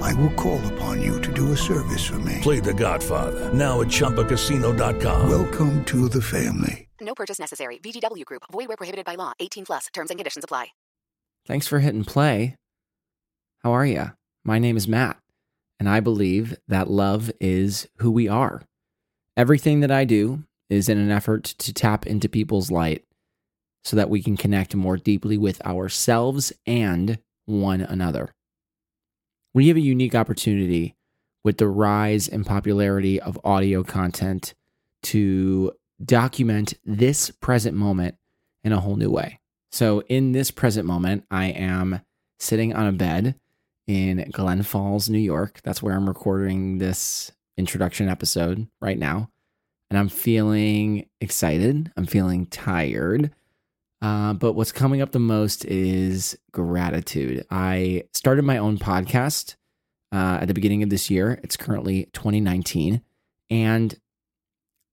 I will call upon you to do a service for me. Play The Godfather now at ChumbaCasino.com. Welcome to the family. No purchase necessary. VGW Group. Void where prohibited by law. 18 plus. Terms and conditions apply. Thanks for hitting play. How are you? My name is Matt, and I believe that love is who we are. Everything that I do is in an effort to tap into people's light so that we can connect more deeply with ourselves and one another. We have a unique opportunity with the rise and popularity of audio content to document this present moment in a whole new way. So, in this present moment, I am sitting on a bed in Glens Falls, New York. That's where I'm recording this introduction episode right now. And I'm feeling excited. I'm feeling tired. Uh, but what's coming up the most is gratitude. I started my own podcast uh, at the beginning of this year. It's currently 2019, and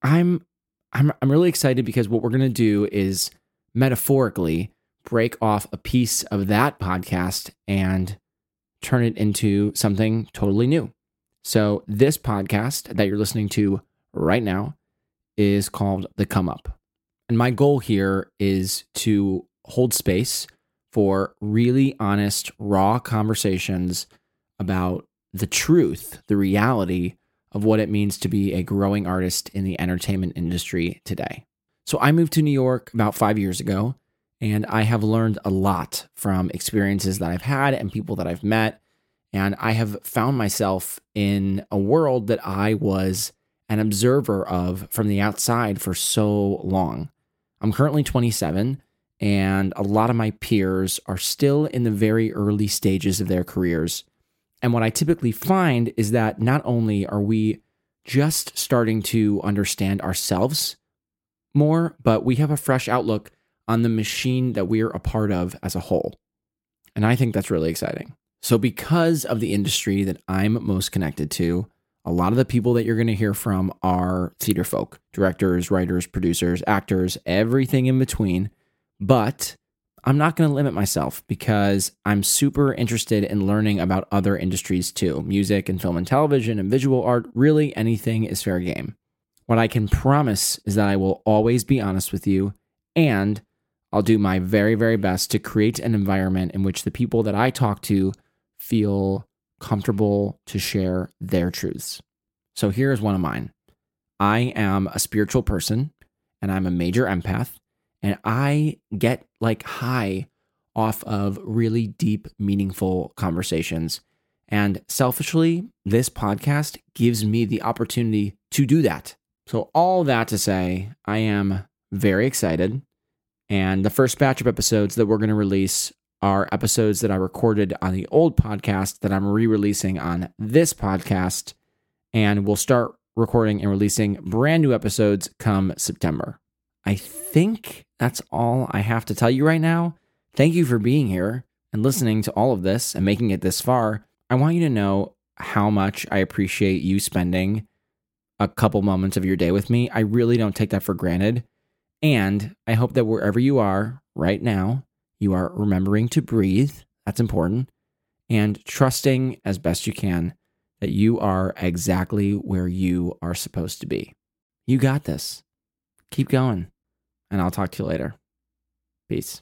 I'm I'm I'm really excited because what we're gonna do is metaphorically break off a piece of that podcast and turn it into something totally new. So this podcast that you're listening to right now is called The Come Up. And my goal here is to hold space for really honest, raw conversations about the truth, the reality of what it means to be a growing artist in the entertainment industry today. So I moved to New York about five years ago, and I have learned a lot from experiences that I've had and people that I've met. And I have found myself in a world that I was an observer of from the outside for so long. I'm currently 27, and a lot of my peers are still in the very early stages of their careers. And what I typically find is that not only are we just starting to understand ourselves more, but we have a fresh outlook on the machine that we're a part of as a whole. And I think that's really exciting. So, because of the industry that I'm most connected to, a lot of the people that you're going to hear from are theater folk, directors, writers, producers, actors, everything in between. But I'm not going to limit myself because I'm super interested in learning about other industries too music and film and television and visual art. Really, anything is fair game. What I can promise is that I will always be honest with you and I'll do my very, very best to create an environment in which the people that I talk to feel comfortable to share their truths. So here's one of mine I am a spiritual person and I'm a major empath, and I get like high off of really deep, meaningful conversations. And selfishly, this podcast gives me the opportunity to do that. So, all that to say, I am very excited. And the first batch of episodes that we're going to release are episodes that I recorded on the old podcast that I'm re releasing on this podcast. And we'll start recording and releasing brand new episodes come September. I think that's all I have to tell you right now. Thank you for being here and listening to all of this and making it this far. I want you to know how much I appreciate you spending a couple moments of your day with me. I really don't take that for granted. And I hope that wherever you are right now, you are remembering to breathe. That's important. And trusting as best you can that you are exactly where you are supposed to be. You got this. Keep going. And I'll talk to you later. Peace.